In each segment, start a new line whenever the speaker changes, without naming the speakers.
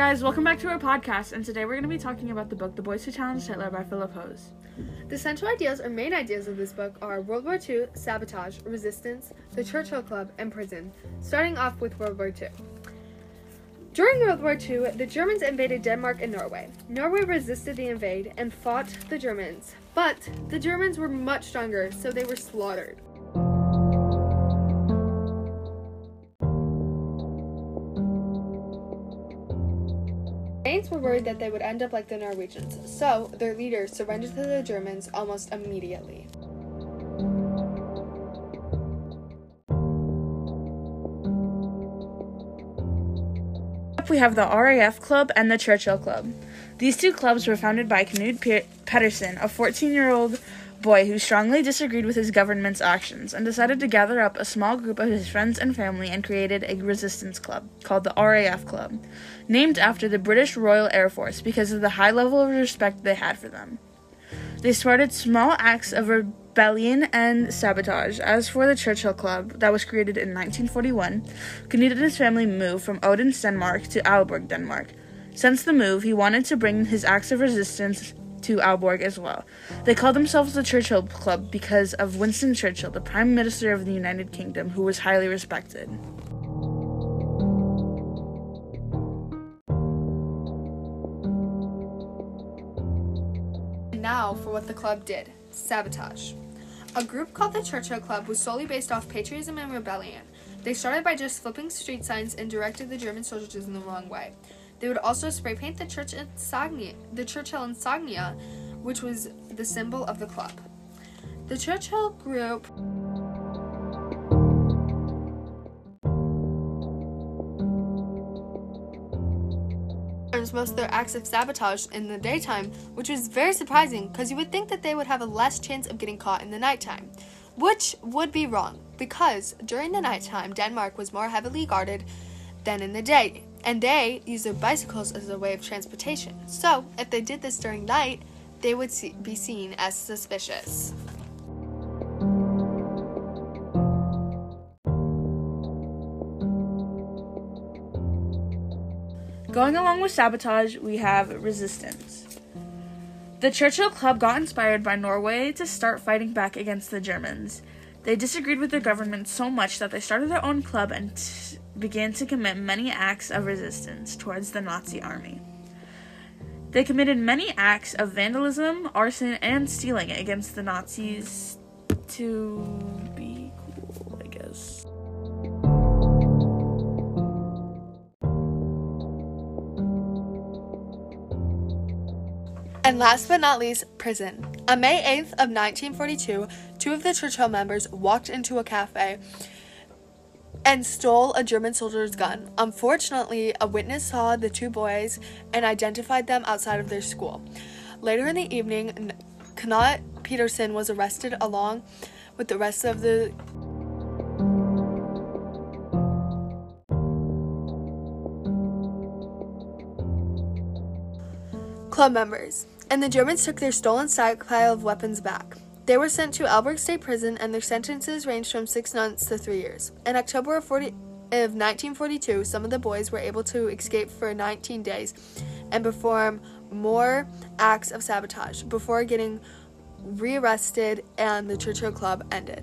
guys, welcome back to our podcast, and today we're going to be talking about the book The Boys Who Challenged Hitler by Phillip Hoose.
The central ideas or main ideas of this book are World War II, sabotage, resistance, the Churchill Club, and prison, starting off with World War II. During World War II, the Germans invaded Denmark and Norway. Norway resisted the invade and fought the Germans, but the Germans were much stronger, so they were slaughtered. Danes were worried that they would end up like the Norwegians, so their leaders surrendered to the Germans almost immediately.
We have the RAF Club and the Churchill Club. These two clubs were founded by Knud Pe- Pedersen, a 14 year old boy who strongly disagreed with his government's actions and decided to gather up a small group of his friends and family and created a resistance club called the RAF Club, named after the British Royal Air Force because of the high level of respect they had for them. They started small acts of rebellion and sabotage. As for the Churchill Club, that was created in 1941, Knud and his family moved from Odense, Denmark to Aalborg, Denmark. Since the move, he wanted to bring his acts of resistance to Aalborg as well. They called themselves the Churchill Club because of Winston Churchill, the Prime Minister of the United Kingdom, who was highly respected.
Now for what the club did sabotage. A group called the Churchill Club was solely based off patriotism and rebellion. They started by just flipping street signs and directed the German soldiers in the wrong way. They would also spray paint the church insignia, the Churchill insignia, which was the symbol of the club. The Churchill group most of their acts of sabotage in the daytime, which was very surprising because you would think that they would have a less chance of getting caught in the nighttime. Which would be wrong because during the nighttime, Denmark was more heavily guarded than in the day, and they use their bicycles as a way of transportation. So, if they did this during night, they would see, be seen as suspicious.
Going along with sabotage, we have resistance. The Churchill Club got inspired by Norway to start fighting back against the Germans. They disagreed with the government so much that they started their own club and t- began to commit many acts of resistance towards the Nazi army. They committed many acts of vandalism, arson, and stealing against the Nazis to be cool, I guess.
And last but not least, prison. On May 8th of 1942, two of the Churchill members walked into a cafe and stole a German soldier's gun. Unfortunately, a witness saw the two boys and identified them outside of their school. Later in the evening, Knud Pedersen was arrested along with the rest of the club members, and the Germans took their stolen stockpile of weapons back. They were sent to Aalborg State Prison, and their sentences ranged from six months to three years. In October of, 40, of 1942, some of the boys were able to escape for 19 days and perform more acts of sabotage before getting rearrested, and the Churchill Club ended.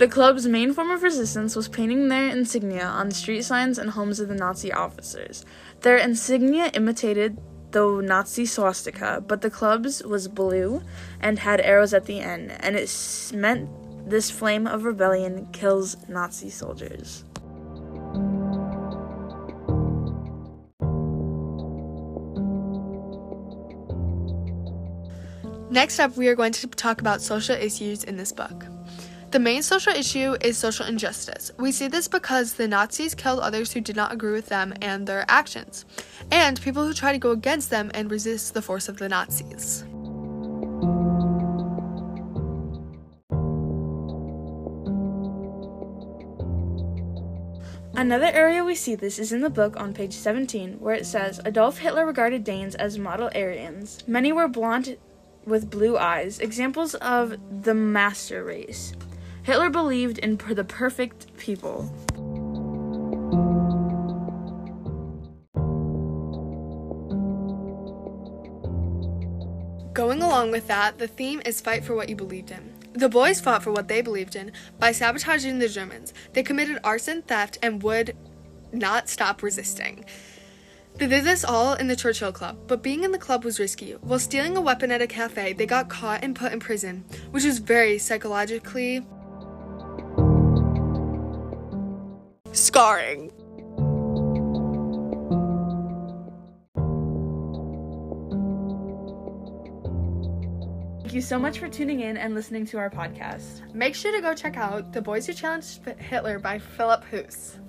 The club's main form of resistance was painting their insignia on street signs and homes of the Nazi officers. Their insignia imitated the Nazi swastika, but the club's was blue and had arrows at the end, and it meant this flame of rebellion kills Nazi soldiers.
Next up, we are going to talk about social issues in this book. The main social issue is social injustice. We see this because the Nazis killed others who did not agree with them and their actions, and people who try to go against them and resist the force of the Nazis.
Another area we see this is in the book on page 17, where it says Adolf Hitler regarded Danes as model Aryans. Many were blonde with blue eyes, examples of the master race. Hitler believed in the perfect people.
Going along with that, the theme is fight for what you believed in. The boys fought for what they believed in by sabotaging the Germans. They committed arson, theft, and would not stop resisting. They did this all in the Churchill Club, but being in the club was risky. While stealing a weapon at a cafe, they got caught and put in prison, which was very psychologically scarring.
Thank you so much for tuning in and listening to our podcast.
Make sure to go check out The Boys Who Challenged Hitler by Phillip Hoose.